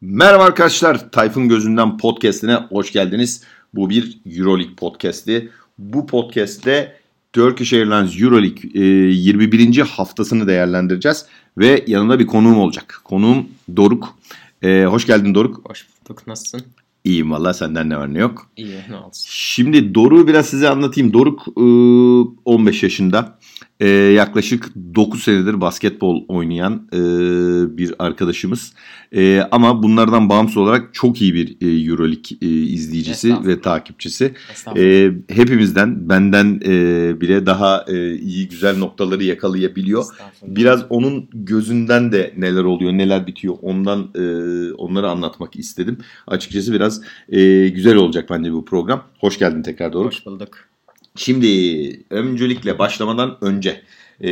Merhaba arkadaşlar. Tayfun Gözünden podcastine hoş geldiniz. Bu bir Euroleague podcast'i. Bu podcast'te Turkish Airlines Euroleague e, 21. haftasını değerlendireceğiz. Ve yanında bir konuğum olacak. Konuğum Doruk. E, hoş geldin Doruk. Hoş bulduk. Nasılsın? İyiyim valla senden ne var ne yok. İyi ne olsun. Şimdi Doruk'u biraz size anlatayım. Doruk e, 15 yaşında. E, yaklaşık 9 senedir basketbol oynayan e, bir arkadaşımız. E, ama bunlardan bağımsız olarak çok iyi bir e, Euroleague e, izleyicisi ve takipçisi. E, hepimizden, benden e, bile daha e, iyi güzel noktaları yakalayabiliyor. Biraz onun gözünden de neler oluyor, neler bitiyor ondan e, onları anlatmak istedim. Açıkçası biraz e, güzel olacak bence bu program. Hoş geldin tekrar Doruk. Hoş bulduk. Şimdi öncelikle başlamadan önce e,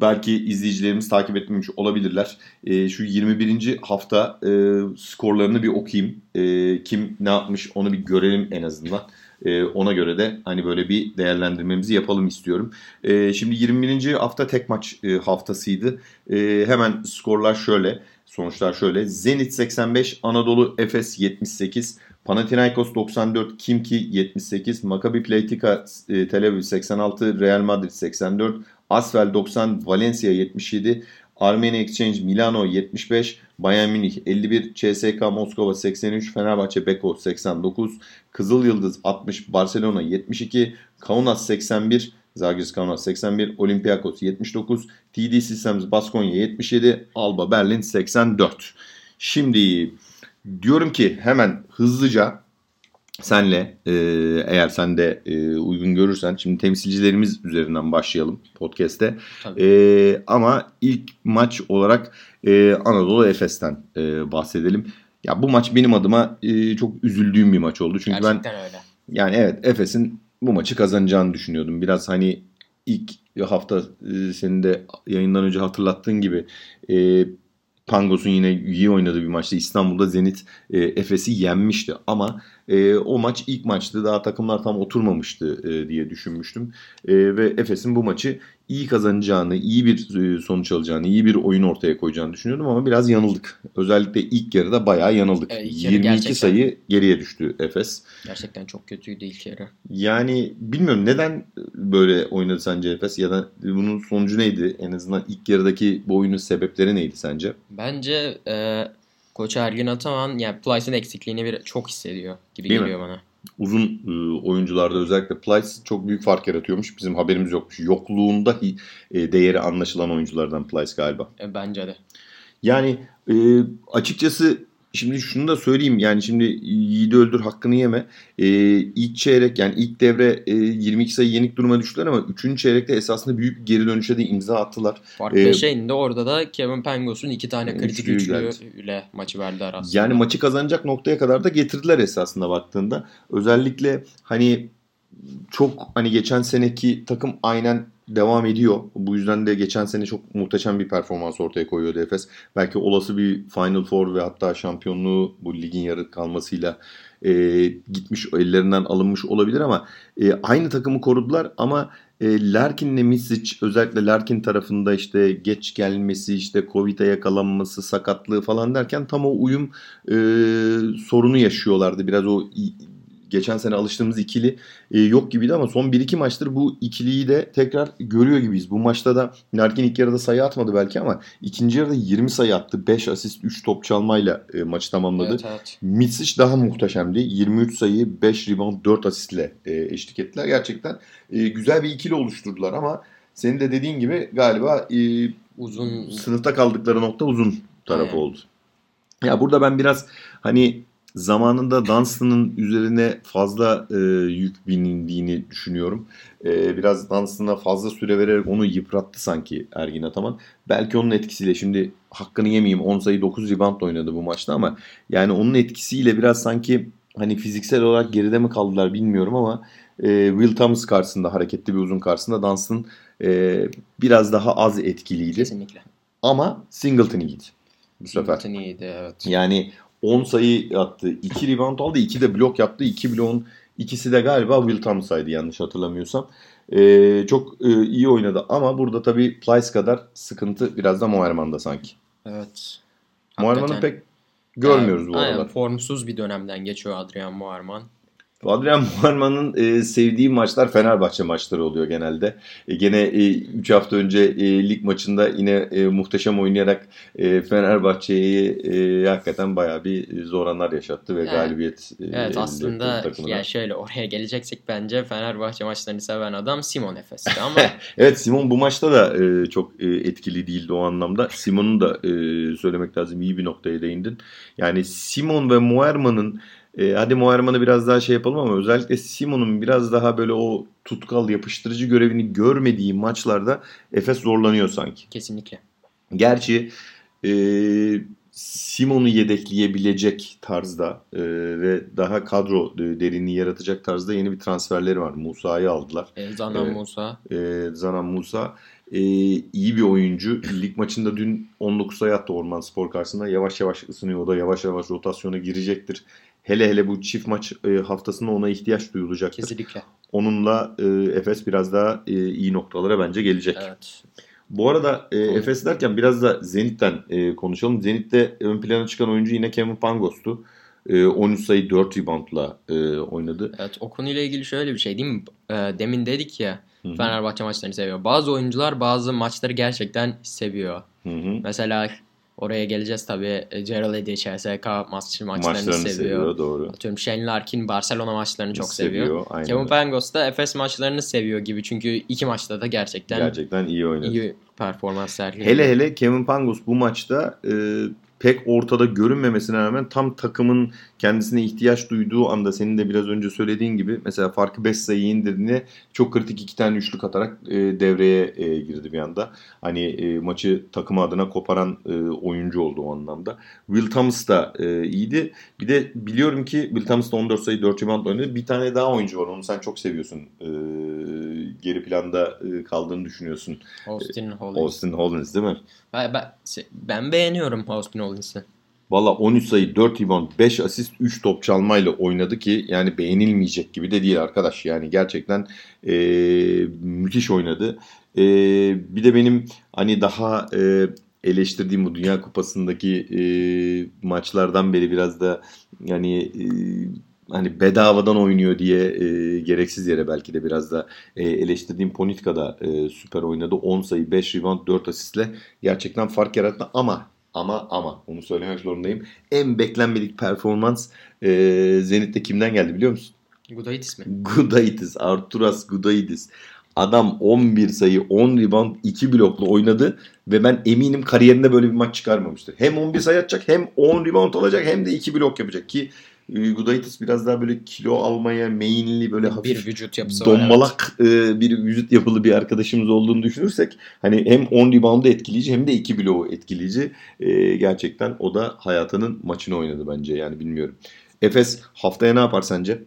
belki izleyicilerimiz takip etmemiş olabilirler. E, şu 21. hafta e, skorlarını bir okuyayım. E, kim ne yapmış onu bir görelim en azından. E, ona göre de hani böyle bir değerlendirmemizi yapalım istiyorum. E, şimdi 21. hafta tek maç e, haftasıydı. E, hemen skorlar şöyle. Sonuçlar şöyle. Zenit 85, Anadolu Efes 78, Panathinaikos 94, Kimki 78, Maccabi Pleitika e, Tel Aviv 86, Real Madrid 84, Asvel 90, Valencia 77, Armenia Exchange Milano 75, Bayern Münih 51, CSK Moskova 83, Fenerbahçe Beko 89, Kızıl Yıldız 60, Barcelona 72, Kaunas 81, Zagris Kaunas 81, Olympiakos 79, TD Systems Baskonya 77, Alba Berlin 84. Şimdi diyorum ki hemen hızlıca senle e, eğer sen de e, uygun görürsen şimdi temsilcilerimiz üzerinden başlayalım podcast'te. E, ama ilk maç olarak e, Anadolu Efes'ten e, bahsedelim. Ya bu maç benim adıma e, çok üzüldüğüm bir maç oldu. Çünkü Gerçekten ben öyle. yani evet Efes'in bu maçı kazanacağını düşünüyordum. Biraz hani ilk hafta e, senin de yayından önce hatırlattığın gibi e, Pangos'un yine iyi oynadığı bir maçta İstanbul'da Zenit e, Efes'i yenmişti. Ama e, o maç ilk maçtı. Daha takımlar tam oturmamıştı e, diye düşünmüştüm. E, ve Efes'in bu maçı iyi kazanacağını, iyi bir e, sonuç alacağını, iyi bir oyun ortaya koyacağını düşünüyordum ama biraz yanıldık. Özellikle ilk yarıda bayağı yanıldık. Evet, ilk yarı 22 gerçekten. sayı geriye düştü Efes. Gerçekten çok kötüydü ilk yarı. Yani bilmiyorum neden böyle oynadı sence Efes ya da bunun sonucu neydi? En azından ilk yarıdaki bu oyunun sebepleri neydi sence? Bence e, Koç Ergin Ataman yani Plyce'ın eksikliğini bir çok hissediyor gibi Değil mi? geliyor bana. Uzun e, oyuncularda özellikle Plyce çok büyük fark yaratıyormuş. Bizim haberimiz yokmuş. Yokluğunda e, değeri anlaşılan oyunculardan Plyce galiba. E, bence de. Yani e, açıkçası şimdi şunu da söyleyeyim. Yani şimdi Yiğidi öldür hakkını yeme. E, ilk çeyrek yani ilk devre e, 22 sayı yenik duruma düştüler ama 3. çeyrekte esasında büyük bir geri dönüşe de imza attılar. Fark Ee, 5'e indi. Orada da Kevin Pangos'un iki tane kritik Üçlüyü üçlüyle maçı verdiler aslında. Yani maçı kazanacak noktaya kadar da getirdiler esasında baktığında. Özellikle hani çok hani geçen seneki takım aynen devam ediyor. Bu yüzden de geçen sene çok muhteşem bir performans ortaya koyuyor Efes. Belki olası bir Final Four ve hatta şampiyonluğu bu ligin yarı kalmasıyla e, gitmiş ellerinden alınmış olabilir ama e, aynı takımı korudular ama e, Larkin'le Misic özellikle Larkin tarafında işte geç gelmesi işte Covid'e yakalanması sakatlığı falan derken tam o uyum e, sorunu yaşıyorlardı. Biraz o geçen sene alıştığımız ikili e, yok gibiydi ama son 1-2 maçtır bu ikiliyi de tekrar görüyor gibiyiz. Bu maçta da Larkin ilk yarıda sayı atmadı belki ama ikinci yarıda 20 sayı attı. 5 asist 3 top çalmayla e, maçı tamamladı. Evet, evet. Mitsic daha muhteşemdi. 23 sayı, 5 rebound, 4 asistle e, eşlik ettiler. Gerçekten e, güzel bir ikili oluşturdular ama senin de dediğin gibi galiba e, Uzun sınıfta kaldıkları nokta uzun tarafı Aynen. oldu. Ya burada ben biraz hani zamanında Dunstan'ın üzerine fazla e, yük binindiğini düşünüyorum. E, biraz Dunstan'a fazla süre vererek onu yıprattı sanki Ergin Ataman. Belki onun etkisiyle şimdi hakkını yemeyeyim 10 sayı 9 rebound oynadı bu maçta ama yani onun etkisiyle biraz sanki hani fiziksel olarak geride mi kaldılar bilmiyorum ama e, Will Thomas karşısında hareketli bir uzun karşısında Dunstan e, biraz daha az etkiliydi. kesinlikle. Ama Singleton iyiydi bu sefer. Singleton iyiydi evet. Yani 10 sayı attı. 2 rebound aldı. 2 de blok yaptı. 2 bloğun ikisi de galiba Will Thomas'aydı yanlış hatırlamıyorsam. Ee, çok e, iyi oynadı ama burada tabii Plyce kadar sıkıntı biraz da Moerman'da sanki. Evet. Muharman'ı pek görmüyoruz bu aynen, aralar. Formsuz bir dönemden geçiyor Adrian Muharman. Adrian Muharman'ın e, sevdiği maçlar Fenerbahçe maçları oluyor genelde. E, gene 3 hafta önce e, lig maçında yine e, muhteşem oynayarak e, Fenerbahçe'yi e, hakikaten bayağı bir zor anlar yaşattı ve Evet. galibiyet e, Evet aslında yani şöyle oraya geleceksek bence Fenerbahçe maçlarını seven adam Simon Efes'ti ama Evet Simon bu maçta da e, çok e, etkili değildi o anlamda. Simon'un da e, söylemek lazım iyi bir noktaya değindin. Yani Simon ve Muerman'ın e, hadi Muerman'ı biraz daha şey yapalım ama özellikle Simon'un biraz daha böyle o tutkal yapıştırıcı görevini görmediği maçlarda Efes zorlanıyor sanki. kesinlikle. Gerçi e, Simon'u yedekleyebilecek tarzda e, ve daha kadro e, derinliği yaratacak tarzda yeni bir transferleri var. Musa'yı aldılar. E, Zanan Evet. Musa E, Zanan Musa e, iyi bir oyuncu. Lig maçında dün 19 sayı attı Orman Spor karşısında. Yavaş yavaş ısınıyor. O da yavaş yavaş rotasyona girecektir. Hele hele bu çift maç e, haftasında ona ihtiyaç duyulacaktır. kesinlikle. Onunla e, Efes biraz daha e, iyi noktalara bence gelecek. Evet. Bu arada e, Efes derken biraz da Zenit'ten e, konuşalım. Zenit'te ön plana çıkan oyuncu yine Kevin Pangos'tu. E, 13 sayı 4 reboundla e, oynadı. Evet o konuyla ilgili şöyle bir şey değil mi? E, demin dedik ya Hı hı. Fenerbahçe maçlarını seviyor. Bazı oyuncular bazı maçları gerçekten seviyor. Hı hı. Mesela oraya geleceğiz tabii. E, Gerald Eddy, CSK maç, maçlarını, Maçlarını seviyor. seviyor. doğru. Atıyorum Shane Larkin Barcelona maçlarını çok seviyor. Aynen. Kevin. Pangos da Efes maçlarını seviyor gibi. Çünkü iki maçta da gerçekten Gerçekten iyi oynadı. iyi performans sergiledi. Hele hele Kevin Pangos bu maçta e, pek ortada görünmemesine rağmen tam takımın kendisine ihtiyaç duyduğu anda senin de biraz önce söylediğin gibi mesela farkı 5 sayı indirdiğinde çok kritik iki tane üçlük atarak e, devreye e, girdi bir anda. Hani e, maçı takım adına koparan e, oyuncu oldu o anlamda. Will Thomas da e, iyiydi. Bir de biliyorum ki Will Thomas da 14 sayı 4 rebound oynadı. Bir tane daha oyuncu var onu sen çok seviyorsun. E, geri planda e, kaldığını düşünüyorsun. Austin Hollins. Austin Hollins değil mi? Ben, ben, ben beğeniyorum Austin Hollins'i. Valla 13 sayı, 4 rebound, 5 asist, 3 top çalmayla oynadı ki yani beğenilmeyecek gibi de değil arkadaş. Yani gerçekten e, müthiş oynadı. E, bir de benim hani daha e, eleştirdiğim bu Dünya Kupası'ndaki e, maçlardan beri biraz da yani e, hani bedavadan oynuyor diye e, gereksiz yere belki de biraz da e, eleştirdiğim Ponitka da e, süper oynadı. 10 sayı, 5 rebound, 4 asistle gerçekten fark yarattı ama ama ama onu söylemek zorundayım. En beklenmedik performans e, Zenit'te kimden geldi biliyor musun? Gudaitis mi? Gudaitis, Arturas Gudaitis. Adam 11 sayı, 10 rebound, 2 blokla oynadı ve ben eminim kariyerinde böyle bir maç çıkarmamıştır. Hem 11 sayı atacak, hem 10 rebound olacak, hem de 2 blok yapacak ki Gudaitis biraz daha böyle kilo almaya meyilli böyle hafif Bir vücut yapısı var. evet. dombalak e, bir vücut yapılı bir arkadaşımız olduğunu düşünürsek hani hem 10 rebound'u etkileyici hem de 2 bloğu etkileyici. E, gerçekten o da hayatının maçını oynadı bence yani bilmiyorum. Efes haftaya ne yapar sence?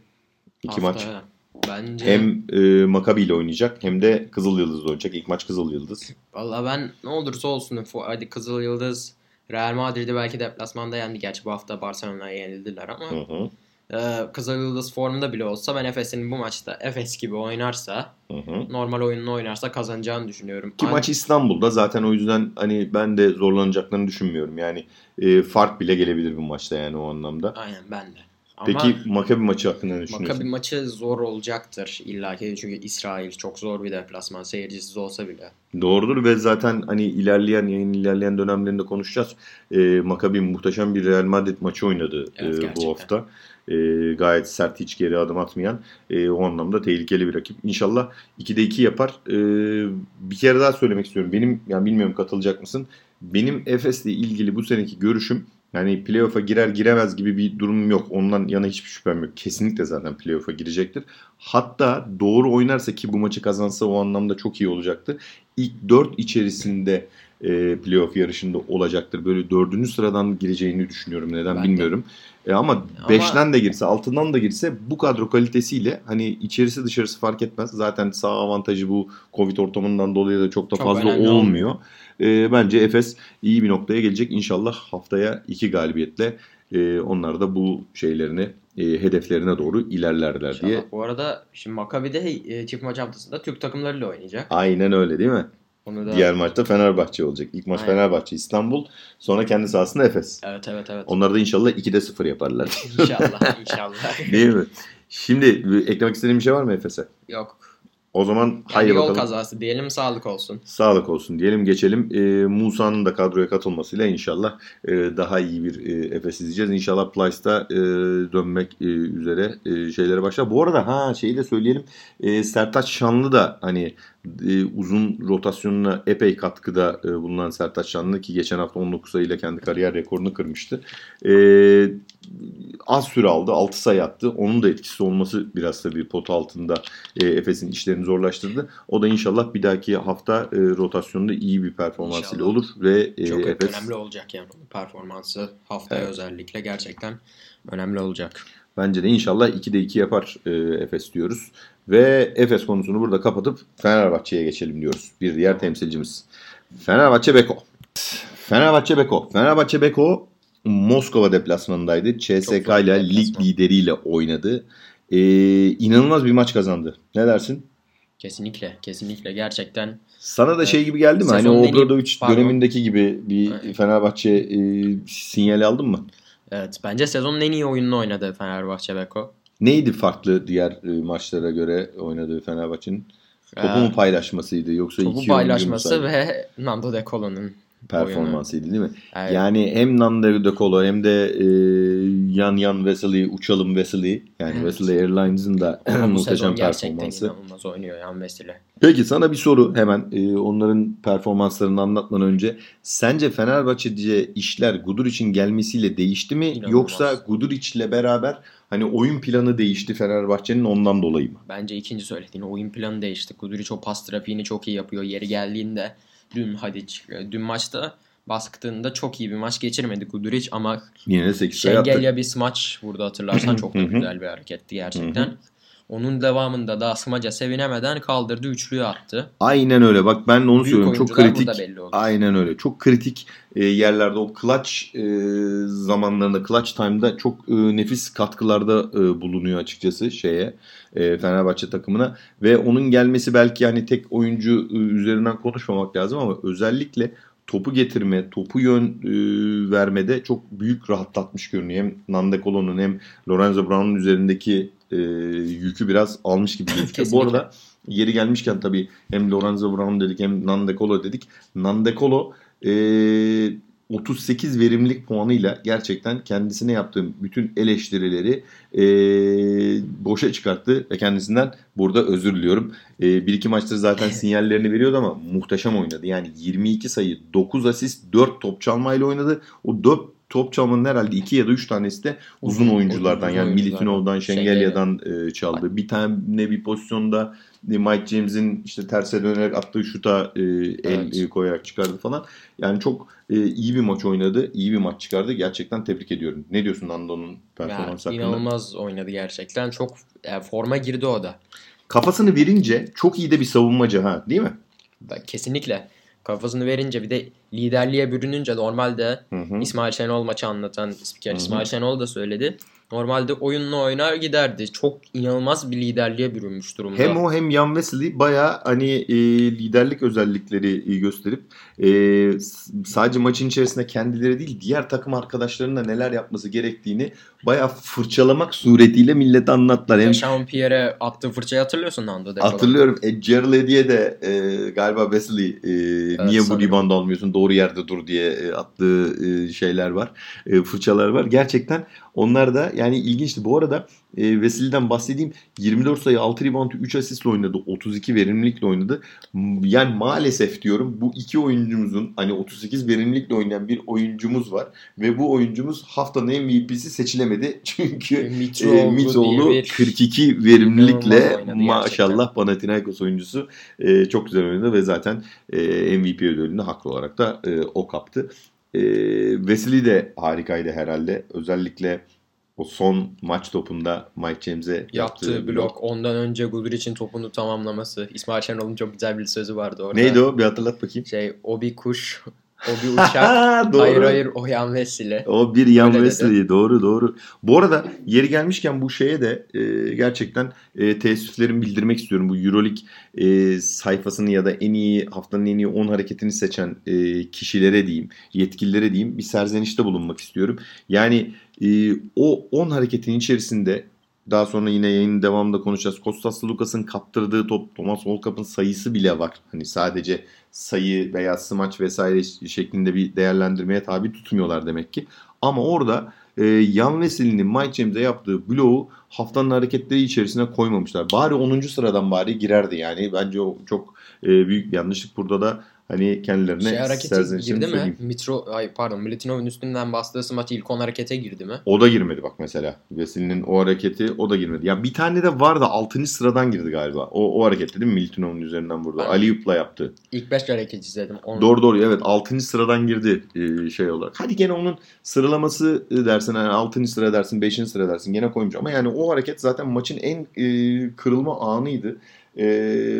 İki maç. Haftaya. Bence Hem e, Maccabi ile oynayacak hem de Kızıl Yıldız'la oynayacak. İlk maç Kızıl Yıldız. Valla ben ne olursa olsun hadi Kızıl Yıldız Real Madrid'i belki deplasmanda yendi. Gerçi bu hafta Barcelona'ya yenildiler ama Hı hı, e, Kızıl Yıldız formda bile olsa ben Efes'in bu maçta Efes gibi oynarsa hı hı. normal oyununu oynarsa kazanacağını düşünüyorum. Ki An- maç İstanbul'da zaten o yüzden hani ben de zorlanacaklarını düşünmüyorum. Yani e, fark bile gelebilir bu maçta yani o anlamda. Aynen ben de. Ama Peki Maccabi maçı hakkında ne düşünüyorsun? Maccabi maçı zor olacaktır illa ki çünkü İsrail çok zor bir deplasman seyircisiz olsa bile. Doğrudur ve zaten hani ilerleyen yayın ilerleyen dönemlerinde konuşacağız. E, Maccabi muhteşem bir Real Madrid maçı oynadı e, Evet, bu gerçekten. hafta. E, gayet sert hiç geri adım atmayan e, o anlamda tehlikeli bir rakip. İnşallah 2'de 2 yapar. E, bir kere daha söylemek istiyorum. Benim yani bilmiyorum katılacak mısın? Benim Efes'le ilgili bu seneki görüşüm yani playoff'a girer giremez gibi bir durum yok. Ondan yana hiçbir şüphem yok. Kesinlikle zaten playoff'a girecektir. Hatta doğru oynarsa ki bu maçı kazansa o anlamda çok iyi olacaktı. İlk 4 içerisinde e, playoff yarışında olacaktır. Böyle dördüncü sıradan gireceğini düşünüyorum. Neden Ben de. bilmiyorum. E, ama Ama- 5'ten de girse, 6'dan da girse bu kadro kalitesiyle hani içerisi dışarısı fark etmez. Zaten sağ avantajı bu Covid ortamından dolayı da çok da Çok fazla önemli olmuyor. E, bence Efes iyi bir noktaya gelecek. İnşallah haftaya iki galibiyetle e, onlar da bu şeylerini e, hedeflerine doğru ilerlerler diye. İnşallah. Bu arada şimdi Maccabi'de e, çift maç haftasında Türk takımlarıyla oynayacak. Aynen öyle değil mi? Onu da Diğer maçta Fenerbahçe olacak. İlk maç Aynen. Fenerbahçe İstanbul. Sonra kendi sahasında Efes. Evet evet evet. Onlar da inşallah 2'de 0 yaparlar. İnşallah inşallah. Değil mi? Şimdi eklemek istediğin bir şey var mı Efes'e? Yok. O zaman Yani haydi yol bakalım. kazası diyelim sağlık olsun. Sağlık olsun diyelim geçelim. Ee, Musa'nın da kadroya katılmasıyla inşallah e, daha iyi bir e, Efes izleyeceğiz. İnşallah Plyce'da e, dönmek e, üzere e, şeylere başlar. Bu arada ha şeyi de söyleyelim. E, Sertaç Şanlı da hani e, uzun rotasyonuna epey katkıda e, bulunan Sertaç Şanlı ki geçen hafta 19 sayıyla kendi kariyer rekorunu kırmıştı. E, az süre aldı. 6 sayı attı. Onun da etkisi olması biraz tabii pot altında e, Efes'in işlerini zorlaştırdı. O da inşallah bir dahaki hafta e, rotasyonda iyi bir performansıyla olur ve e, Çok Efes önemli olacak yani performansı haftaya Evet. özellikle gerçekten önemli olacak. bence de inşallah 2'de 2 yapar e, Efes diyoruz. Ve Efes konusunu burada kapatıp Fenerbahçe'ye geçelim diyoruz. Bir diğer temsilcimiz. Fenerbahçe Beko. Fenerbahçe Beko. Fenerbahçe Beko Moskova deplasmanındaydı. CSK ile lig lideriyle oynadı. E, inanılmaz bir maç kazandı. Ne dersin? Kesinlikle kesinlikle gerçekten Sana da Evet. şey gibi geldi mi? Hani Obradoviç dönemindeki gibi bir Aynen. Fenerbahçe e, sinyali aldın mı? evet bence sezonun en iyi oyununu oynadı Fenerbahçe Beko. Neydi farklı diğer e, maçlara göre oynadığı Fenerbahçe'nin? Topu Ee, mu paylaşmasıydı yoksa Topu iki paylaşması ve Nando De Colo'nun performansıydı değil mi? Evet. Yani hem Nando De Colo hem de e, Yan Yan Wesley, Uçalım Wesley yani Evet. Wesley Airlines'ın da muhteşem performansı. inanılmaz oynuyor Yan Vesile. Peki sana bir soru hemen e, onların performanslarını anlatmadan önce. Sence Fenerbahçe'de işler Guduric'in gelmesiyle değişti mi? İnanılmaz. Yoksa Guduric'le beraber hani oyun planı değişti Fenerbahçe'nin ondan dolayı mı? Bence ikinci söylediğin oyun planı değişti. Kuduric o pas trafiğini çok iyi yapıyor. Yeri geldiğinde dün hadi dün maçta baskıtığında çok iyi bir maç geçirmedi Kuduric ama Yine de 8 sayı attı. Şengelya bir smaç burada hatırlarsan çok da güzel bir hareketti gerçekten. Onun devamında da smaca sevinemeden kaldırdı üçlüyü attı. Aynen öyle. Bak ben de onu Büyük söylüyorum. Çok kritik. Aynen öyle. Çok kritik e, yerlerde o clutch e, zamanlarında clutch time'da çok e, nefis katkılarda bulunuyor açıkçası şeye Fenerbahçe takımına ve onun gelmesi belki hani tek oyuncu üzerinden konuşmamak lazım ama özellikle topu getirme, topu yön e, vermede çok büyük rahatlatmış görünüyor. Hem Nande Colo'nun hem Lorenzo Brown'un üzerindeki e, yükü biraz almış gibi gözüküyor. Bu arada yeri gelmişken tabii hem Lorenzo Brown dedik hem Nande Colo dedik. Nande Colo e, 38 verimlilik puanıyla gerçekten kendisine yaptığım bütün eleştirileri e, boşa çıkarttı ve kendisinden burada özür diliyorum. E, bir iki maçtır zaten sinyallerini veriyordu ama muhteşem oynadı. Yani 22 sayı, 9 asist, 4 top çalmayla oynadı. O 4 top çalmanın herhalde 2 ya da 3 tanesi de uzun Uzun- oyunculardan uzun yani. Militinov'dan, Şengelya'dan e, çaldı. Bir tane bir pozisyonda e, Mike James'in işte terse dönerek attığı şuta e, el Evet. e, koyarak çıkardı falan. Yani çok e, iyi bir maç oynadı. iyi bir maç çıkardı. Gerçekten tebrik ediyorum. Ne diyorsun Nando'nun performansı hakkında? inanılmaz oynadı gerçekten. Çok yani forma girdi o da. Kafasını verince çok iyi de bir savunmacı ha değil mi? Kesinlikle. Kafasını verince bir de liderliğe bürününce normalde Hı hı. İsmail Şenol maçı anlatan spiker Hı hı. İsmail Şenol da söyledi. Normalde oyununu oynar giderdi. Çok inanılmaz bir liderliğe bürünmüş durumda. Hem o hem Yan Wesley baya hani e, liderlik özellikleri e, gösterip e, sadece maçın içerisinde kendileri değil diğer takım arkadaşlarının da neler yapması gerektiğini baya fırçalamak suretiyle millete anlattılar. Hem Jean-Pierre'e attığı fırçayı hatırlıyorsun Nando De Colo. Hatırlıyorum. E, Gerald diye de e, galiba Wesley e, niye bu sanırım. rebound almıyorsun doğru yerde dur diye e, attığı e, şeyler var. E, fırçalar var. Gerçekten onlar da yani ilginçti. Bu arada e, Wesley'den bahsedeyim. 24 sayı 6 rebound 3 asistle oynadı. 32 verimlilikle oynadı. Yani maalesef diyorum bu iki oyuncumuzun hani 38 verimlilikle oynayan bir oyuncumuz var. Ve bu oyuncumuz haftanın MVP'si seçilemedi. Çünkü Mitroğlu e, Mitoğlu bir 42 verimlilikle inanılmaz oynadı maşallah Panathinaikos oyuncusu e, çok güzel oynadı ve zaten e, MVP ödülünü haklı olarak da e, o kaptı. E, Wesley de harikaydı herhalde. Özellikle o son maç topunda Mike James'e Yaptığı blok. Ondan önce Guduric'in topunu tamamlaması. İsmail Şenol'un çok güzel bir sözü vardı orada. Neydi o? Bir hatırlat bakayım. Şey o bir kuş O bir uçak. Doğru. hayır hayır o yan vesile. O bir yan Öyle dedi. Wesley doğru doğru. Bu arada yeri gelmişken bu şeye de e, gerçekten e, teessüflerimi bildirmek istiyorum. Bu Euroleague e, sayfasını ya da en iyi haftanın en iyi 10 hareketini seçen e, kişilere diyeyim, yetkililere diyeyim bir serzenişte bulunmak istiyorum. Yani e, o 10 hareketin içerisinde daha sonra yine yayının devamında konuşacağız. Kostas Lukas'ın kaptırdığı top, Thomas Volkap'ın sayısı bile var. Hani sadece sayı veya smaç vesaire şeklinde bir değerlendirmeye tabi tutmuyorlar demek ki. Ama orada e, Yan Wesley'nin Mike James'e yaptığı bloğu haftanın hareketleri içerisine koymamışlar. Bari 10. sıradan bari girerdi yani. Bence o çok e, büyük bir yanlışlık. Burada da hani kendilerine Şey serzenişimi girdi mi? söyleyeyim. Mitro, ay pardon Milutinov'un üstünden bastığı smaç ilk 10 harekete girdi mi? O da girmedi bak mesela. Wesley'nin o hareketi o da girmedi. Ya bir tane de var da 6. sıradan girdi galiba. O, o harekette değil mi? Milutinov'un üzerinden burada. Ben- Ali Yup'la yaptı. İlk 5 hareket izledim. On... Doğru doğru evet 6. sıradan girdi e, şey olarak. Hadi gene onun sıralaması e, dersin yani 6. sıra dersin 5. sıra dersin gene koymuş. Ama yani o hareket zaten maçın en e, kırılma anıydı. E,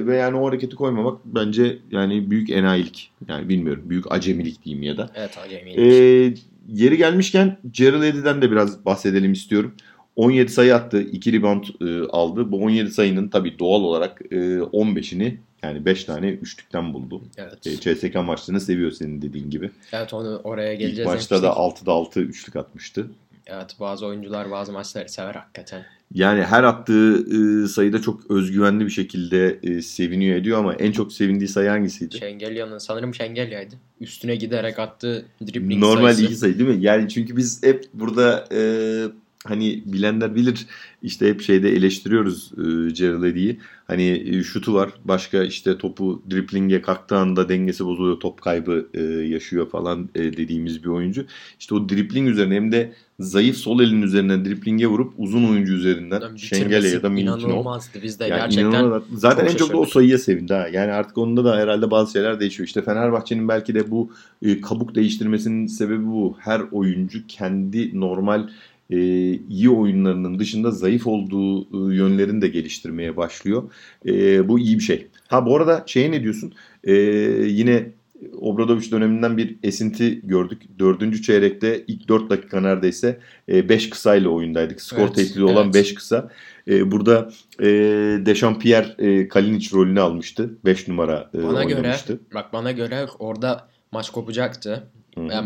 ve yani o hareketi koymamak bence yani büyük enayilik. Yani bilmiyorum büyük acemilik diyeyim ya da. Evet acemi. E, yeri gelmişken Gerald Eddy'den de biraz bahsedelim istiyorum. 17 sayı attı, 2 rebound e, aldı. Bu 17 sayının tabii doğal olarak e, 15'ini yani 5 tane üçlükten buldu. evet. E, CSK maçlarını seviyor senin dediğin gibi. evet onu oraya İlk geleceğiz. maçta da demiştik. 6'da 6 üçlük atmıştı. Evet bazı oyuncular bazı maçları sever hakikaten. Yani her attığı e, sayıda çok özgüvenli bir şekilde e, seviniyor ediyor ama en çok sevindiği sayı hangisiydi? Şengelya'nın sanırım Şengelya'ydı. Üstüne giderek attığı dribbling Normal sayısı. iki sayı değil mi? Yani çünkü biz hep burada e, hani bilenler bilir işte hep şeyde eleştiriyoruz e, Gerald Eddy'yi. Hani e, şutu var başka işte topu driplinge kalktığı anda dengesi bozuluyor top kaybı e, yaşıyor falan e, dediğimiz bir oyuncu. İşte o dripling üzerine hem de zayıf sol elin üzerinden driplinge vurup uzun oyuncu üzerinden Şengele ya da. İnanılmazdı. Biz de Yani gerçekten inanılmaz. Zaten çok en çok da o sayıya sevindi ha. Yani artık onda da herhalde bazı şeyler değişiyor. İşte Fenerbahçe'nin belki de bu e, kabuk değiştirmesinin sebebi bu. Her oyuncu kendi normal e, iyi oyunlarının dışında zayıf olduğu e, yönlerini de geliştirmeye başlıyor. E, bu iyi bir şey. Ha bu arada şeye ne diyorsun? E, yine Obradoviç döneminden bir esinti gördük. Dördüncü çeyrekte ilk 4 dakika neredeyse 5 kısayla oyundaydık. Skor Evet, tehdidi olan evet. 5 kısa. E, burada e, Dechampierre e, Kalinic rolünü almıştı. 5 numara e, bana göre oynamıştı. bak bana göre orada maç kopacaktı. Hı hı.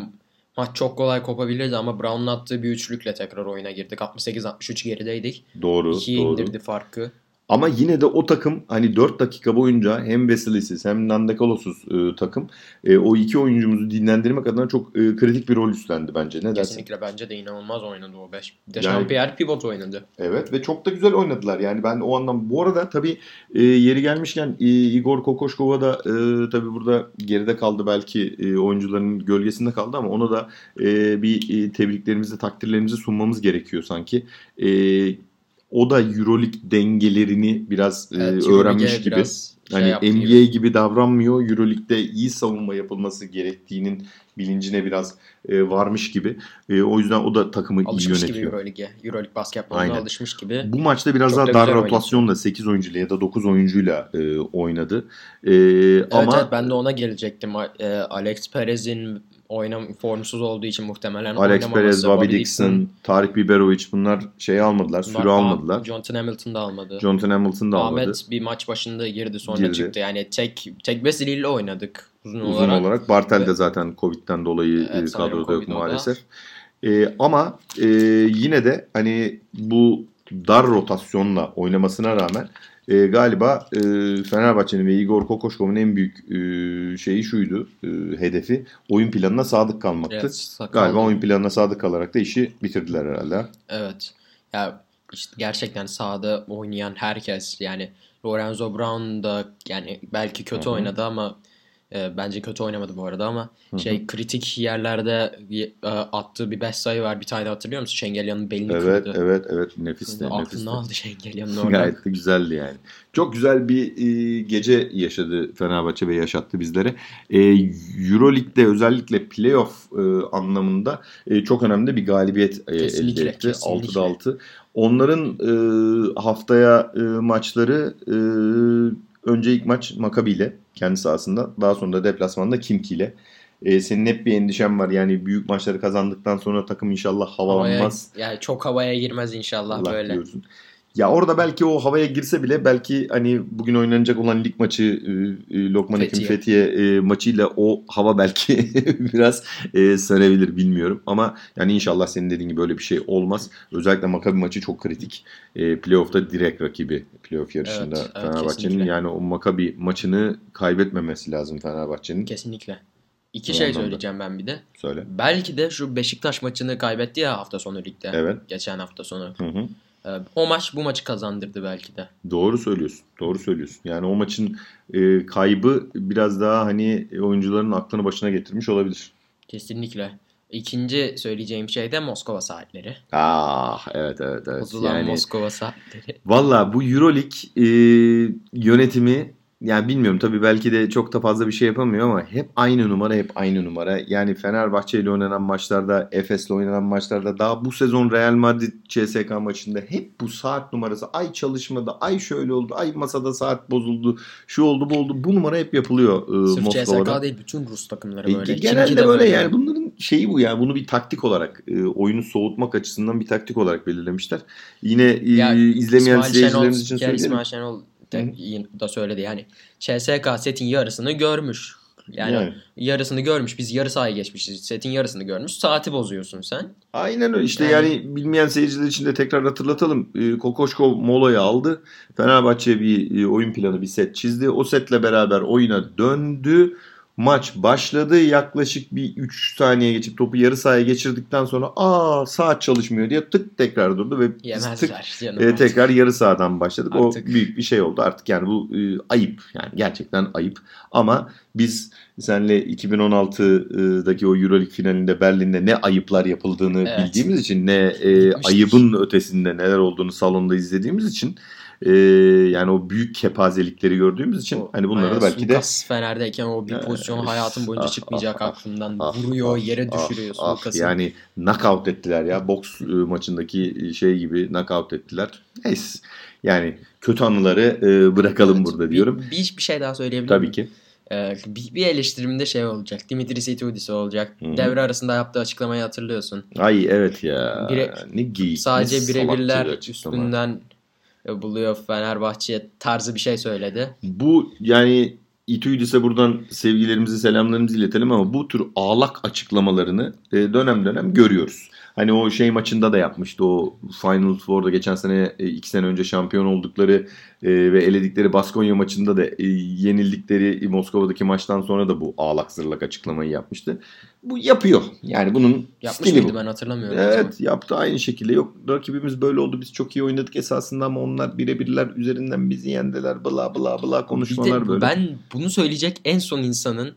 Maç çok kolay kopabilirdi ama Brown'un attığı bir üçlükle tekrar oyuna girdik. 68-63 gerideydik. Doğru, 2'ye doğru. indirdi farkı. Ama yine de o takım hani 4 dakika boyunca hem Veselisiz hem Nandekalos'uz e, takım e, o iki oyuncumuzu dinlendirmek adına çok e, kritik bir rol üstlendi bence. Ne dersin? Kesinlikle bence de inanılmaz oynadı o 5. Dechampierre pivot oynadı. Evet ve çok da güzel oynadılar. Yani ben o anlam bu arada tabii e, yeri gelmişken e, Igor Kokoşkova da e, tabii burada geride kaldı belki e, oyuncuların gölgesinde kaldı ama ona da e, bir e, tebriklerimizi, takdirlerimizi sunmamız gerekiyor sanki. E, o da EuroLeague dengelerini biraz e, Evet, öğrenmiş gibi. biraz şey Hani NBA gibi. gibi. davranmıyor. EuroLeague'de iyi savunma yapılması gerektiğinin bilincine biraz e, varmış gibi. E, o yüzden o da takımı iyi Alışmış gibi yönetiyor. Euroleague'e. Euroleague basketboluna alışmış gibi. Bu maçta biraz Çok daha da dar rotasyonla 8 oyuncuyla ya da 9 oyuncuyla e, oynadı. E, Evet, ama evet ben de ona gelecektim. E, Alex Perez'in oynam formsuz olduğu için muhtemelen Alex Perez, Bobby Dixon, Tarık Biberovic bunlar şey almadılar, bunlar- süre almadılar. Jonathan Hamilton da almadı. Jonathan Hamilton da almadı. Ahmet bir maç başında girdi sonra Girdi. çıktı. Yani tek tek Veseli ile oynadık uzun, Uzun olarak. olarak. Bartel de zaten Covid'den dolayı Evet, e, kadroda yok maalesef. E, ama e, yine de hani bu dar rotasyonla oynamasına rağmen e, galiba e, Fenerbahçe'nin ve Igor Kokoşkov'un en büyük e, şeyi şuydu, e, hedefi oyun planına sadık kalmaktı. Evet, sakal- Galiba oyun planına sadık kalarak da işi bitirdiler herhalde. Evet. Ya işte gerçekten sahada oynayan herkes yani Lorenzo Brown da yani belki kötü Hı hı. oynadı ama e, bence kötü oynamadı bu arada ama Hı hı. şey kritik yerlerde e, attığı bir 5 sayı var. Bir tane hatırlıyor musun? Şengelya'nın belini Evet, kırdı. evet, evet. Nefisti, nefisti. Aklını aldı Şengelya'nın orada. Gayet de güzeldi yani. Çok güzel bir e, gece yaşadı Fenerbahçe ve yaşattı bizlere. E, Euroleague'de özellikle playoff e, anlamında e, çok önemli bir galibiyet e, Kesinlikle, elde etti. kesinlikle. 6'da 6. Onların e, haftaya e, maçları e, önce ilk maç Maccabi ile kendi sahasında daha sonra da deplasmanda Kimki ile. E, senin hep bir endişen var. Yani büyük maçları kazandıktan sonra takım inşallah Havaya, havalanmaz. yani çok havaya girmez inşallah Allah böyle. diyorsun. Ya orada belki o havaya girse bile belki hani bugün oynanacak olan lig maçı e, e, Lokman Hekim Fethiye. Fethiye e, maçıyla o hava belki biraz e, sönebilir bilmiyorum. Ama yani inşallah senin dediğin gibi böyle bir şey olmaz. Özellikle Maccabi maçı çok kritik. E, playoff'ta direkt rakibi playoff yarışında Evet, evet, Fenerbahçe'nin. kesinlikle. Yani o Maccabi maçını kaybetmemesi lazım Fenerbahçe'nin. Kesinlikle. İki Bu şey anlamda. söyleyeceğim ben bir de. Söyle. Belki de şu Beşiktaş maçını kaybetti ya hafta sonu ligde. Evet. Geçen hafta sonu. Hı hı. Ee, O maç bu maçı kazandırdı belki de. Doğru söylüyorsun. Doğru söylüyorsun. Yani o maçın e, kaybı biraz daha hani oyuncuların aklını başına getirmiş olabilir. Kesinlikle. İkinci söyleyeceğim şey de Moskova saatleri. Ah evet evet evet. Bozulan yani Moskova saatleri. valla bu EuroLeague e, yönetimi yani bilmiyorum tabii belki de çok da fazla bir şey yapamıyor ama hep aynı numara hep aynı numara. Yani Fenerbahçe ile oynanan maçlarda, Efes'le oynanan maçlarda daha bu sezon Real Madrid CSK maçında hep bu saat numarası. Ay çalışmadı, ay şöyle oldu, ay masada saat bozuldu, şu oldu bu oldu. Bu numara hep yapılıyor e, Sırf Moskova'da. CSK değil bütün Rus takımları E, böyle. genelde Kimki de böyle yani bunların şeyi bu yani bunu bir taktik olarak e, oyunu soğutmak açısından bir taktik olarak belirlemişler. Yine e, Ya, izlemeyen seyircilerimiz için spiker söyleyelim. İsmail Şenol de, da söyledi yani. CSK setin yarısını görmüş. Yani, Yani. yarısını görmüş. Biz yarı sahaya geçmişiz. Setin yarısını görmüş. Saati bozuyorsun sen. Aynen öyle işte Yani- yani, bilmeyen seyirciler için de tekrar hatırlatalım. E, Kokoşkov molayı aldı. Fenerbahçe bir e, oyun planı bir set çizdi. O setle beraber oyuna döndü. Maç başladı. Yaklaşık bir 3 saniye geçip topu yarı sahaya geçirdikten sonra aa saat çalışmıyor diye tık tekrar durdu ve tık Yemezler canım. E, artık. tekrar yarı sahadan başladık. Artık. O büyük bir şey oldu. Artık yani bu e, ayıp. Yani gerçekten ayıp. Ama biz senle 2016'daki o Euroleague finalinde Berlin'de ne ayıplar yapıldığını Evet. bildiğimiz için ne e, ayıbın ötesinde neler olduğunu salonda izlediğimiz için e, yani o büyük kepazelikleri gördüğümüz için O- hani bunları da belki de Fener'deyken o bir Ya, pozisyon üf, hayatın boyunca ah, çıkmayacak ah, aklından. ah, Vuruyor, ah, yere ah, düşürüyor ah, Sulkas'ı. Yani knockout ettiler ya. Boks e, maçındaki şey gibi knockout ettiler. Neyse. Yani kötü anıları e, bırakalım Evet, burada bir- diyorum. Bir, bir şey daha söyleyebilir Tabii ki. Ee, bir, bir eleştirimde şey olacak. Dimitris Itoudis olacak. Hı hı. Devre arasında yaptığı açıklamayı hatırlıyorsun. Ay evet ya. Bire- ne geyik. Sadece birebirler üstünden e, buluyor Fenerbahçe tarzı bir şey söyledi. Bu yani İTÜ'ydüse buradan sevgilerimizi selamlarımızı iletelim ama bu tür ağlak açıklamalarını e, dönem dönem görüyoruz. Hani o şey maçında da yapmıştı o Final Four'da geçen sene e, iki sene önce şampiyon oldukları e, ve eledikleri Baskonya maçında da e, yenildikleri Moskova'daki maçtan sonra da bu ağlak zırlak açıklamayı yapmıştı. Bu yapıyor. Yani bunun Yapmış stili mıydı bu. ben hatırlamıyorum. Evet yaptı aynı şekilde. Yok rakibimiz böyle oldu biz çok iyi oynadık esasında ama onlar birebirler üzerinden bizi yendiler bla bla bla Bir konuşmalar de böyle. ben bunu söyleyecek en son insanın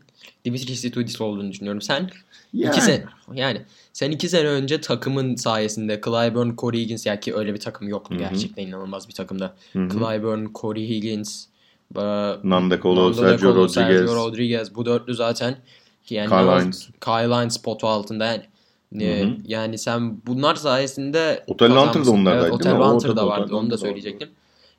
Dimitris Itoudis olduğunu düşünüyorum. Sen yani, iki sene yani sen iki sene önce takımın sayesinde Clyburn, Corey Higgins yani ki öyle bir takım yoktu Hı hı. gerçekten inanılmaz bir takımda. Hı hı. Clyburn, Corey Higgins, Nanda Colo, Sergio Rodriguez, Sergio Rodriguez bu dörtlü zaten ki yani Kyle ne- Hines. Kyle Hines potu altında yani. E, Hı hı. Yani sen bunlar sayesinde Otel Hunter da onlardaydı evet? Otel Hunter da vardı onu da söyleyecektim.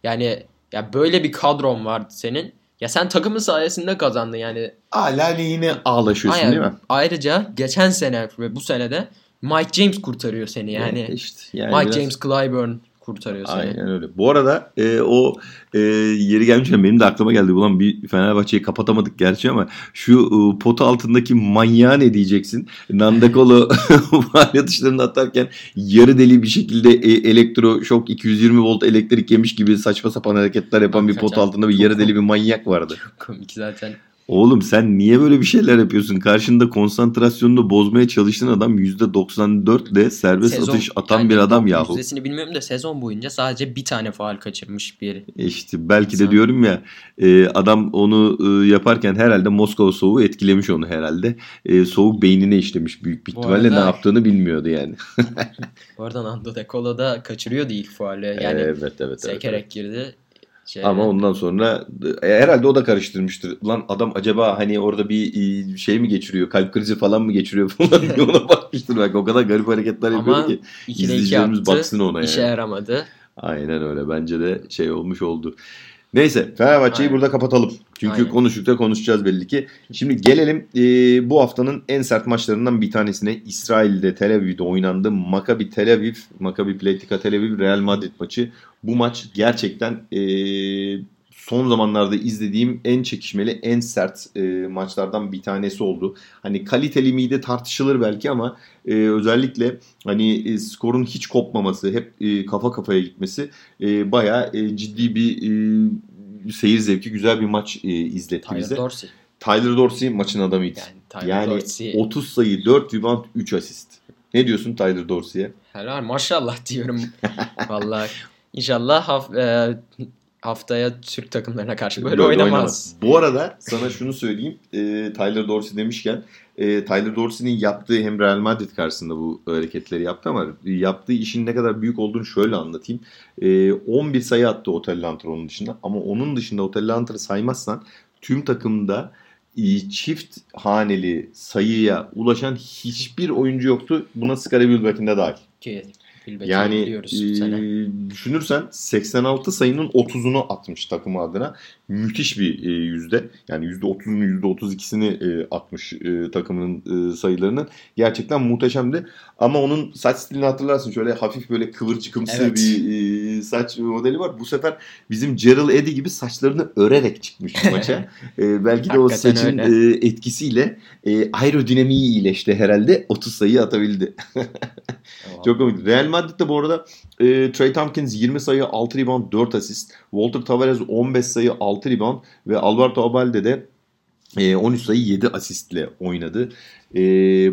Yani ya böyle bir kadron vardı senin. Ya sen takımın sayesinde kazandın yani. Hala yine ağlaşıyorsun Aynen. değil mi? Ayrıca geçen sene ve bu sene de Mike James kurtarıyor seni yani. işte, yani Mike biraz- James Clyburn kurtarıyor seni. Aynen öyle. Bu arada e, o e, yeri gelmişken benim de aklıma geldi. Ulan bir Fenerbahçe'yi kapatamadık gerçi ama şu e, potu altındaki manyağa ne diyeceksin? Nandakolo faal atışlarını atarken yarı deli bir şekilde e, elektroşok 220 volt elektrik yemiş gibi saçma sapan hareketler yapan bir pot Hakikaten. altında bir yarı deli bir manyak vardı. Komik zaten. Oğlum sen niye böyle bir şeyler yapıyorsun? Karşında konsantrasyonunu bozmaya çalıştığın adam %94 ile serbest Sezon- atış atan yani bir adam yahu. Yüzdesini bilmiyorum da sezon boyunca sadece bir tane faal kaçırmış biri. İşte belki de İnsan- diyorum ya e, adam onu e, yaparken herhalde Moskova soğuğu etkilemiş onu herhalde. E, soğuk beynine işlemiş büyük bir ihtimalle ne arada- yaptığını bilmiyordu yani. Bu arada Nando De Colo da kaçırıyordu ilk faali. Yani evet evet. evet, sekerek evet. girdi. Şey, Ama ondan sonra e, herhalde o da karıştırmıştır. Lan adam acaba hani orada bir e, şey mi geçiriyor? Kalp krizi falan mı geçiriyor falan diye ona bakmıştır belki. O kadar garip hareketler yapıyor ki. 2'de 2 izleyicilerimiz baksın ona İşe yani. yaramadı. Aynen öyle. Bence de şey olmuş oldu. Neyse Fenerbahçe'yi burada kapatalım. Çünkü Aynen. konuştukça konuşacağız belli ki. Şimdi gelelim e, bu haftanın en sert maçlarından bir tanesine. İsrail'de Tel Aviv'de oynandı. Maccabi Tel Aviv, Maccabi Pletika Tel Aviv Real Madrid maçı. Bu maç gerçekten e, son zamanlarda izlediğim en çekişmeli, en sert e, maçlardan bir tanesi oldu. Hani kaliteli miydi tartışılır belki ama e, özellikle hani e, skorun hiç kopmaması, hep e, kafa kafaya gitmesi e, bayağı e, ciddi bir e, seyir zevki, güzel bir maç e, izletti Tyler bize. Dorsey. Tyler Dorsey maçın adamıydı. Yani Tyler Yani Dorsey. 30 sayı, 4 rebound, 3 asist. Ne diyorsun Tyler Dorsey'e? Helal maşallah diyorum. Vallahi inşallah haf- e, haftaya Türk takımlarına karşı böyle, oynamaz. Bu arada sana şunu söyleyeyim. E, Tyler Dorsey demişken e, Tyler Dorsey'nin yaptığı hem Real Madrid karşısında bu hareketleri yaptı ama yaptığı işin ne kadar büyük olduğunu şöyle anlatayım. E, 11 sayı attı Otel onun dışında ama onun dışında Otel Lanter'ı saymazsan tüm takımda e, çift haneli sayıya ulaşan hiçbir oyuncu yoktu. Buna Scottie Wilbeck'in de dahil. Ki Bilbek'i Yani biliyoruz bu sene. düşünürsen 86 sayının 30'unu atmış takımı adına. Müthiş bir e, yüzde. Yani %30'unu %32'sini e, atmış e, takımının sayılarının. Gerçekten muhteşemdi. Ama onun saç stilini hatırlarsın. Şöyle hafif böyle kıvırcıkımsı Evet. bir saç modeli var. Bu sefer bizim Gerald Eddy gibi saçlarını örerek çıkmış maça. Belki de o saçın öyle. etkisiyle aerodinamiği iyileşti herhalde. 30 sayı atabildi. Çok komik. Real Madrid'de bu arada Trey Tompkins 20 sayı, 6 rebound, 4 asist. Walter Tavares 15 sayı, 6 rebound ve Alberto Abalde de e, 13 sayı 7 asistle oynadı. E,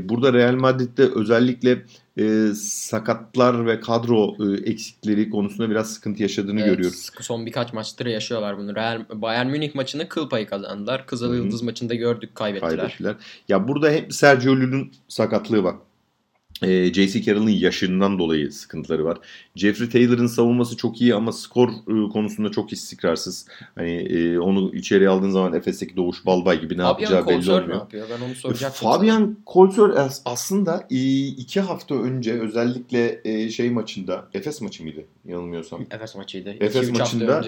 burada Real Madrid'de özellikle e, sakatlar ve kadro e, eksikleri konusunda biraz sıkıntı yaşadığını Evet, görüyoruz. Son birkaç maçtır yaşıyorlar bunu. Real, Bayern Münih maçını kıl payı kazandılar. Kızıl. Yıldız maçında gördük kaybettiler. Kaybettiler. Ya burada hep Sergio Llull'un sakatlığı var. E, J.C. Carroll'ın yaşından dolayı sıkıntıları var. Jeffrey Taylor'ın savunması çok iyi ama skor e, konusunda çok istikrarsız. Hani e, onu içeriye aldığın zaman Efes'teki Doğuş Balbay gibi ne Fabian yapacağı belli Kolsör ne olmuyor. yapıyor? Ben onu soracaktım. Fabian Kolsör as- aslında e, iki hafta önce özellikle e, şey maçında Efes maçı mıydı yanılmıyorsam. Efes maçıydı. Efes 2-3 hafta maçında-.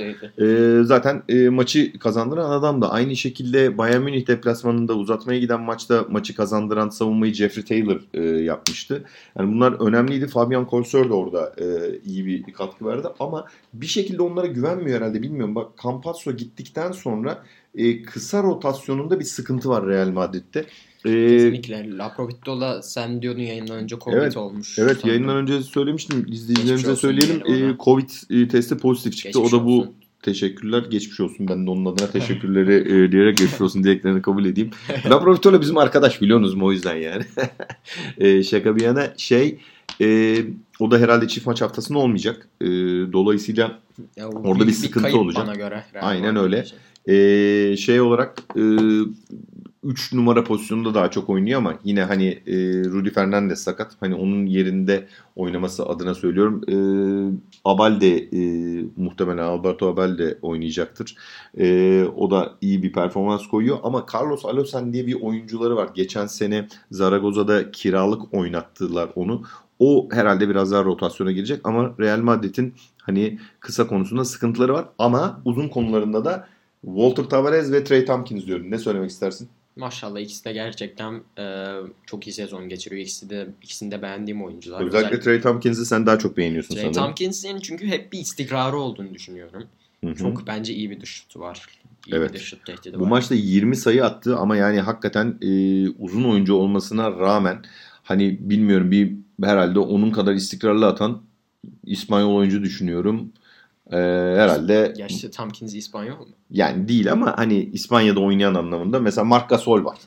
E, zaten e, maçı kazandıran adam da aynı şekilde Bayern Münih deplasmanında uzatmaya giden maçta maçı kazandıran savunmayı Jeffrey Taylor e, yapmıştı. Yani bunlar önemliydi. Fabian Kolsör de orada e, iyi bir katkı verdi ama bir şekilde onlara güvenmiyor herhalde bilmiyorum. Bak Campazzo gittikten sonra e, kısa rotasyonunda bir sıkıntı var Real Madrid'de. E, Kesinlikle. Laprovittola sen diyordun yayından önce Covid Evet, olmuş. Evet sanırım. yayından önce söylemiştim. İzleyicilerimize söyleyelim. Ee, Covid e, testi pozitif çıktı. Geçmiş o da bu olsun. Teşekkürler. Geçmiş olsun. Ben de onun adına teşekkürleri e, diyerek geçmiş olsun dileklerini kabul edeyim. Laprovitola bizim arkadaş biliyorsunuz mu o yüzden yani. e, şaka bir yana şey e, o da herhalde çift maç haftasında olmayacak. E, dolayısıyla Ya Orada bir sıkıntı kayıp olacak. Bana göre. Aynen öyle. için. e, şey olarak 3 numara pozisyonunda daha çok oynuyor ama yine hani e, Rudy Fernandez sakat. Hani onun yerinde oynaması adına söylüyorum. E, Abal de e, muhtemelen Alberto Abal de oynayacaktır. E, o da iyi bir performans koyuyor ama Carlos Alosen diye bir oyuncuları var. Geçen sene Zaragoza'da kiralık oynattılar onu. O herhalde biraz daha rotasyona girecek ama Real Madrid'in hani kısa konusunda sıkıntıları var ama uzun konularında da Walter Tavares ve Trey Tompkins diyorum. Ne söylemek istersin? Maşallah ikisi de gerçekten e, çok iyi sezon geçiriyor. İkisi de ikisini de beğendiğim oyuncular. Özellikle Trey Tompkins'i sen daha çok beğeniyorsun Trey sanırım. Tompkins'in çünkü hep bir istikrarı olduğunu düşünüyorum. Hı hı. Çok bence iyi bir dış şutu var. İyi Evet. bir dış şut tehdidi Bu var. maçta 20 sayı attı ama yani hakikaten e, uzun oyuncu olmasına rağmen hani bilmiyorum bir herhalde onun kadar istikrarlı atan İspanyol oyuncu düşünüyorum. E, herhalde Gerçi Tompkins İspanyol mu? yani değil ama hani İspanya'da oynayan anlamında mesela Marc Gasol var.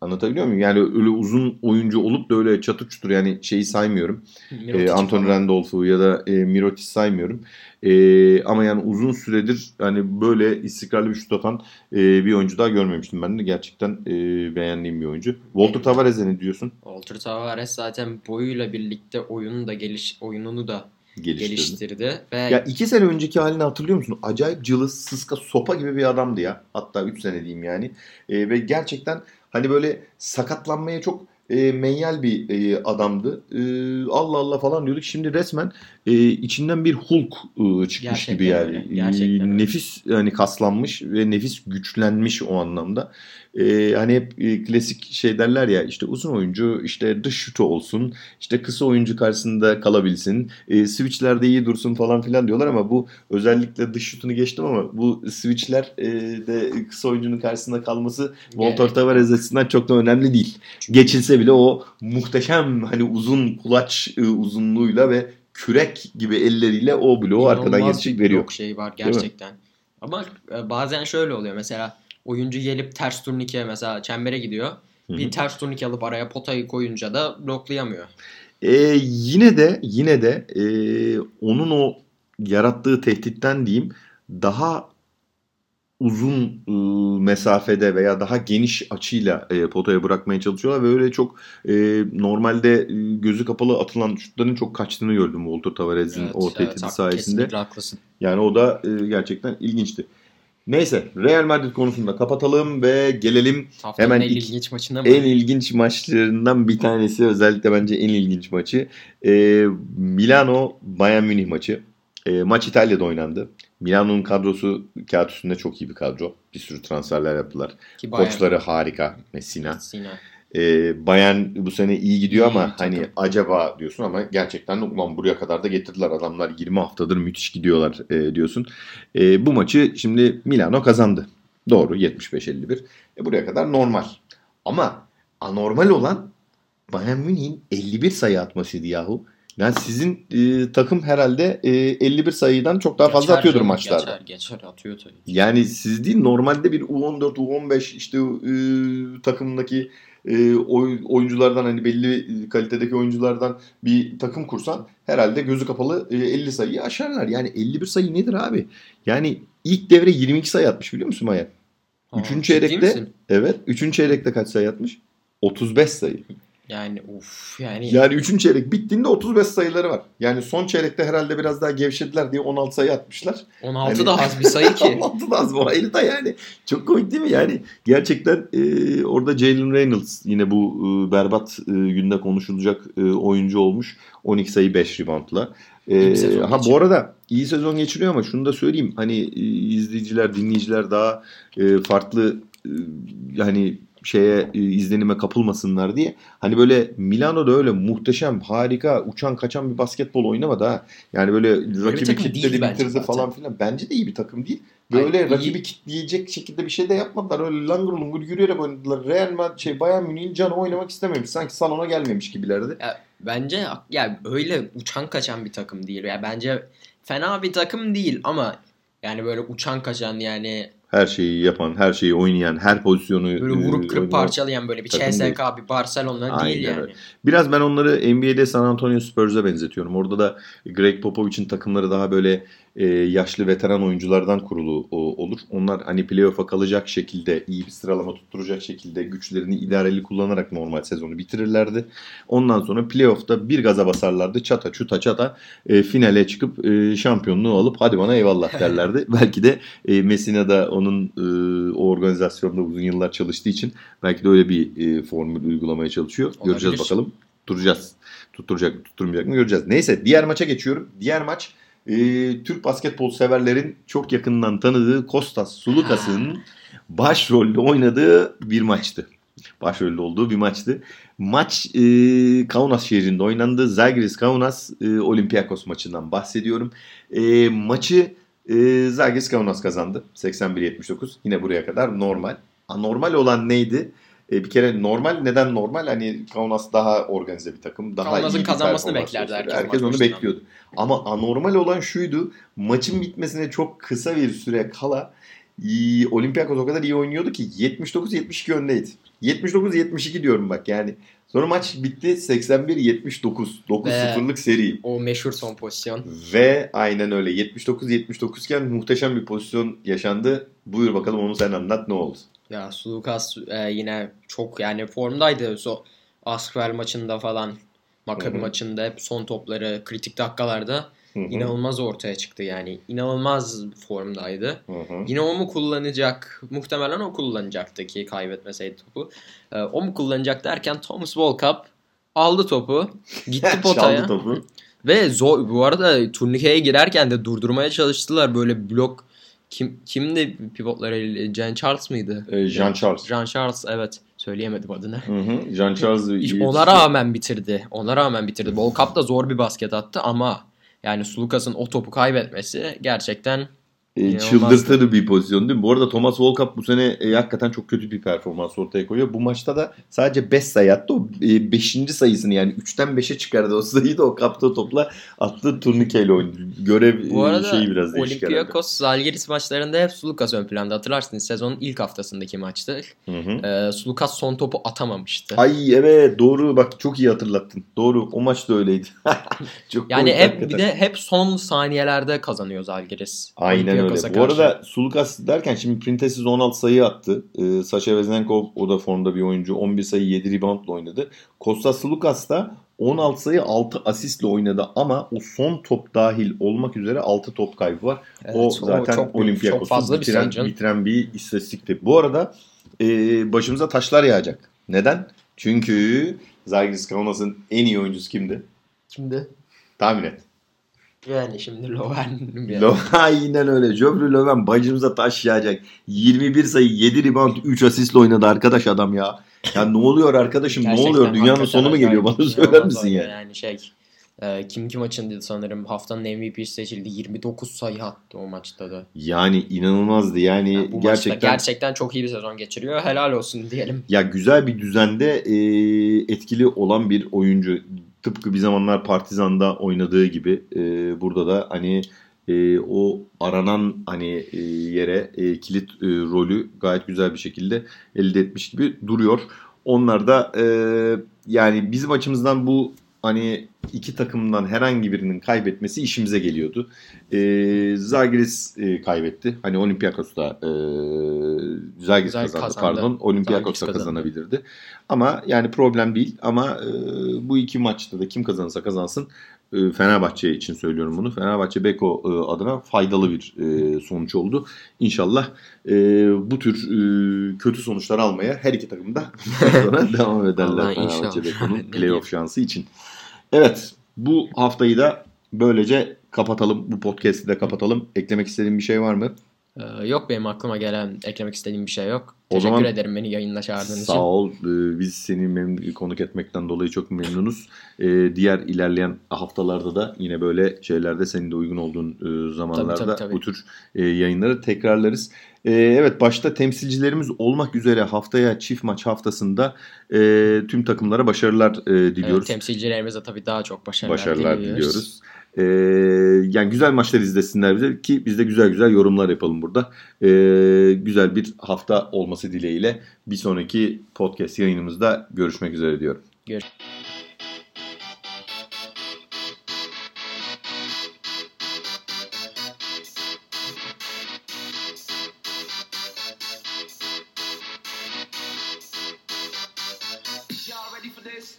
Anlatabiliyor muyum? Yani öyle uzun oyuncu olup da öyle çatır çutur yani şeyi saymıyorum. Mirotic E, Anthony falan. Randolph'u ya da e, Mirotic saymıyorum. E, ama yani uzun süredir hani böyle istikrarlı bir şut atan e, bir oyuncu daha görmemiştim ben de. Gerçekten e, beğendiğim bir oyuncu. Walter Tavares'e ne diyorsun? Walter Tavares zaten boyuyla birlikte oyunu da geliş oyununu da Geliştirdi. geliştirdi ve Ya iki sene önceki halini hatırlıyor musun? Acayip cılız, sıska, sopa gibi bir adamdı ya. Hatta üç sene diyeyim yani. E, ve gerçekten hani böyle sakatlanmaya çok e, menyal bir e, adamdı. E, Allah Allah falan diyorduk. Şimdi resmen e, içinden bir Hulk e, çıkmış Gerçekten gibi yani. öyle, gerçekten öyle. nefis yani kaslanmış ve nefis güçlenmiş o anlamda. E, hani hep e, klasik şey derler ya işte uzun oyuncu işte dış şutu olsun işte kısa oyuncu karşısında kalabilsin e, switchlerde iyi dursun falan filan diyorlar ama bu özellikle dış şutunu geçtim ama bu switchler e, de kısa oyuncunun karşısında kalması Voltor Tavares açısından çok da önemli değil. Geçilse bile o muhteşem hani uzun kulaç e, uzunluğuyla ve kürek gibi elleriyle o bloğu arkadan İnanılmaz geçecek bir veriyor. blok şey var gerçekten. Ama e, bazen şöyle oluyor mesela oyuncu gelip ters turnike mesela çembere gidiyor. Hı hı. Bir ters turnike alıp araya potayı koyunca da bloklayamıyor. E, yine de yine de e, onun o yarattığı tehditten diyeyim daha uzun e, mesafede veya daha geniş açıyla e, potaya bırakmaya çalışıyorlar ve öyle çok e, normalde e, gözü kapalı atılan şutların çok kaçtığını gördüm Walter Tavares'in Evet, o evet, tehdidi haklı, sayesinde. Haklısın. Yani o da e, gerçekten ilginçti. Neyse Real Madrid konusunda kapatalım ve gelelim Haftanın Hemen en ilk- ilginç maçına mı? en ilginç maçlarından bir tanesi özellikle bence en ilginç maçı. E, Milano Bayern Münih maçı. E, maç İtalya'da oynandı. Milano'nun kadrosu kağıt üstünde çok iyi bir kadro. Bir sürü transferler yaptılar. Ki bayağı- Koçları harika. Messina. Sina. E, Bayern bu sene iyi gidiyor İyi ama takım. hani acaba diyorsun ama gerçekten ulan buraya kadar da getirdiler adamlar 20 haftadır müthiş gidiyorlar e, diyorsun. E, bu maçı şimdi Milano kazandı. Doğru 75-51. E, buraya kadar normal. Ama anormal olan Bayern Münih'in 51 sayı atmasıydı yahu. Yani sizin e, takım herhalde e, 51 sayıdan çok daha fazla Geçer atıyordur canım, maçlarda. Geçer geçer atıyor tabii. Yani siz değil normalde bir U14, U15 işte e, takımdaki e, oy- oyunculardan hani belli kalitedeki oyunculardan bir takım kursan herhalde gözü kapalı e, 50 sayıyı aşarlar. Yani 51 sayı nedir abi? Yani ilk devre 22 sayı atmış biliyor musun Maya? Ha, Üçüncü çeyrekte evet. Üçüncü çeyrekte kaç sayı atmış? 35 sayı. Yani uf yani, Yani üçüncü çeyrek bittiğinde 35 sayıları var. Yani son çeyrekte herhalde biraz daha gevşediler diye 16 sayı atmışlar. 16 Hani- da az bir sayı ki. 16 da az bu ayrı da yani. Çok komik değil mi yani? Gerçekten e, orada Jalen Reynolds yine bu e, berbat e, günde konuşulacak e, oyuncu olmuş. 12 sayı 5 reboundla. E, ha bu arada iyi sezon geçiriyor ama şunu da söyleyeyim. Hani e, izleyiciler, dinleyiciler daha e, farklı e, yani şeye e, izlenime kapılmasınlar diye. Hani böyle Milano'da öyle muhteşem, harika, uçan kaçan bir basketbol oynamadı ha. Yani böyle rakibi kitledi, bitirdi falan filan. Bence de iyi bir takım değil. Hayır, Böyle iyi. rakibi kitleyecek şekilde bir şey de yapmadılar. Öyle langır lungur yürüyerek oynadılar. Real Madrid şey Bayern Münih'in canı oynamak istememiş. Sanki salona gelmemiş gibilerdi. Bence ya öyle uçan kaçan bir takım değil. Ya bence fena bir takım değil ama yani böyle uçan kaçan yani Her şeyi yapan, her şeyi oynayan, her pozisyonu böyle e, vurup kırıp oynayan- parçalayan böyle bir CSK bir Barcelona değil yani. öyle. Biraz ben onları NBA'de San Antonio Spurs'a benzetiyorum. Orada da Greg Popovich'in takımları daha böyle e, yaşlı veteran oyunculardan kurulu o- olur. Onlar hani playoff'a kalacak şekilde, iyi bir sıralama tutturacak şekilde güçlerini idareli kullanarak normal sezonu bitirirlerdi. Ondan sonra playoff'ta bir gaza basarlardı. Çata çuta çata e, finale çıkıp e, şampiyonluğu alıp hadi bana eyvallah derlerdi. belki de e, Messina da onun e, o organizasyonda uzun yıllar çalıştığı için belki de öyle bir e, formül uygulamaya çalışıyor. Göreceğiz Olabilir. bakalım. Duracağız. Tutturacak mı tutturmayacak mı göreceğiz. Neyse diğer maça geçiyorum. Diğer maç e, Türk basketbol severlerin çok yakından tanıdığı Kostas Sulukas'ın başrolde oynadığı bir maçtı. Başrolde olduğu bir maçtı. Maç e, Kaunas şehrinde oynandı. Zalgiris Kaunas e, Olympiakos maçından bahsediyorum. E, maçı e, Zalgiris Kaunas kazandı. 81-79. Yine buraya kadar normal. Anormal olan neydi? E, bir kere normal neden normal? Hani Kaunas daha organize bir takım. Daha Kaunas'ın iyi bir kazanmasını beklerdi herkes Herkes onu başından. bekliyordu. Ama anormal olan şuydu. Maçın bitmesine çok kısa bir süre kala e, Olympiakos o kadar iyi oynuyordu ki 79-72 öndeydi. 79-72 diyorum bak yani. Sonra maç bitti 81-79. 9-0'lık seri. O meşhur son pozisyon. Ve aynen öyle 79-79 iken muhteşem bir pozisyon yaşandı. Buyur bakalım onu sen anlat ne oldu? Ya Sulukas e, yine çok yani formdaydı. So Asfer maçında falan. Hı. maçında hep son topları kritik dakikalarda Hı hı. inanılmaz ortaya çıktı yani. İnanılmaz formdaydı. Hı hı. Yine o mu kullanacak? Muhtemelen o kullanacaktı ki kaybetmeseydi topu. Ee, o mu kullanacak derken Thomas Volkap aldı topu. Gitti potaya. Çaldı topu. Ve zor, bu arada turnikeye girerken de durdurmaya çalıştılar. Böyle blok kim kimdi pivotları? Jan Charles mıydı? Ee, Jean Charles. Jean Charles evet. Söyleyemedim adını. Hı hı. Jean Charles ona rağmen bitirdi. Ona rağmen bitirdi. Volkap da zor bir basket attı ama yani Sulukas'ın o topu kaybetmesi gerçekten E, İnanılmazdı. çıldırtır bir pozisyon değil mi? Bu arada Thomas Volkap bu sene e, hakikaten çok kötü bir performans ortaya koyuyor. Bu maçta da sadece 5 sayı attı. O 5. sayısını yani 3'ten 5'e çıkardı. O sayıyı da o kaptığı topla attığı turnikeyle oynadı. Görev Bu e, arada şeyi biraz değişik. Olympiakos Zalgiris maçlarında hep Sulukas ön planda. Hatırlarsınız sezonun ilk haftasındaki maçtı. Hı hı. Ee, Sulukas son topu atamamıştı. Ay evet doğru bak çok iyi hatırlattın. Doğru o maç da öyleydi. çok yani hep hakikaten. bir de hep son saniyelerde kazanıyor Zalgiris. Aynen Olympiakos'a öyle. Bu karşı. arada Sulukas derken şimdi Printessiz 16 sayı attı. Ee, Sacha Vezenkov o da formda bir oyuncu. 11 sayı 7 reboundla oynadı. Kostas Sulukas da 16 sayı 6 asistle oynadı ama o son top dahil olmak üzere 6 top kaybı var. Evet, o zaten Olympiakos'u fazla bir bitiren, bitiren bir istatistikti. Bu arada e, başımıza taşlar yağacak. Neden? Çünkü Zalgiris Kaunas'ın en iyi oyuncusu kimdi? Şimdi Tahmin et. Yani şimdi Loven bir- Lo- Aynen öyle. Joffrey Löwen başımıza taş yağacak. 21 sayı 7 rebound 3 asistle oynadı arkadaş adam ya. Ya ne oluyor arkadaşım ne Gerçekten oluyor? Dünyanın sonu mu geliyor? Bana söyler misin ya? Yani şey e, kim kim maçında sanırım haftanın MVP seçildi. 29 sayı attı o maçta da. Yani inanılmazdı. Yani Yani bu gerçekten gerçekten çok iyi bir sezon geçiriyor. Helal olsun diyelim. ya güzel bir düzende e, etkili olan bir oyuncu. Tıpkı bir zamanlar Partizan'da oynadığı gibi e, burada da hani e, o aranan hani e, yere e, kilit e, rolü gayet güzel bir şekilde elde etmiş gibi duruyor. Onlar da e, yani bizim açımızdan bu hani iki takımdan herhangi birinin kaybetmesi işimize geliyordu. E, Zalgiris e, kaybetti. Hani Olympiakos da e, Zalgiris Güzel kazandı, kazandı. pardon. Olympiakos da kazanabilirdi. Ama yani problem değil. Ama e, bu iki maçta da kim kazanırsa kazansın Fenerbahçe için söylüyorum bunu. Fenerbahçe Beko e, adına faydalı bir e, sonuç oldu. İnşallah e, bu tür e, kötü sonuçlar almaya her iki takım da sonra devam ederler Fenerbahçe. Beko'nun playoff şansı için. Evet bu haftayı da böylece kapatalım. Bu podcast'i de kapatalım. Eklemek istediğin bir şey var mı? Ee, yok benim aklıma gelen eklemek istediğim bir şey yok. O Teşekkür zaman- ederim beni yayınla çağırdığın için. Sağ ol. Ee, Biz seni memnun, konuk etmekten dolayı çok memnunuz. Ee, Diğer ilerleyen haftalarda da yine böyle şeylerde senin de uygun olduğun e, zamanlarda Tabii, tabii, tabii. bu tür e, yayınları tekrarlarız. Evet başta temsilcilerimiz olmak üzere haftaya çift maç haftasında e, tüm takımlara başarılar e, Evet, diliyoruz. temsilcilerimize tabii daha çok başarılar, başarılar diliyoruz. diliyoruz. Ee, yani güzel maçlar izlesinler bize ki biz de güzel güzel yorumlar yapalım burada. Ee, güzel bir hafta olması dileğiyle bir sonraki podcast yayınımızda görüşmek üzere diyorum. Görüşmek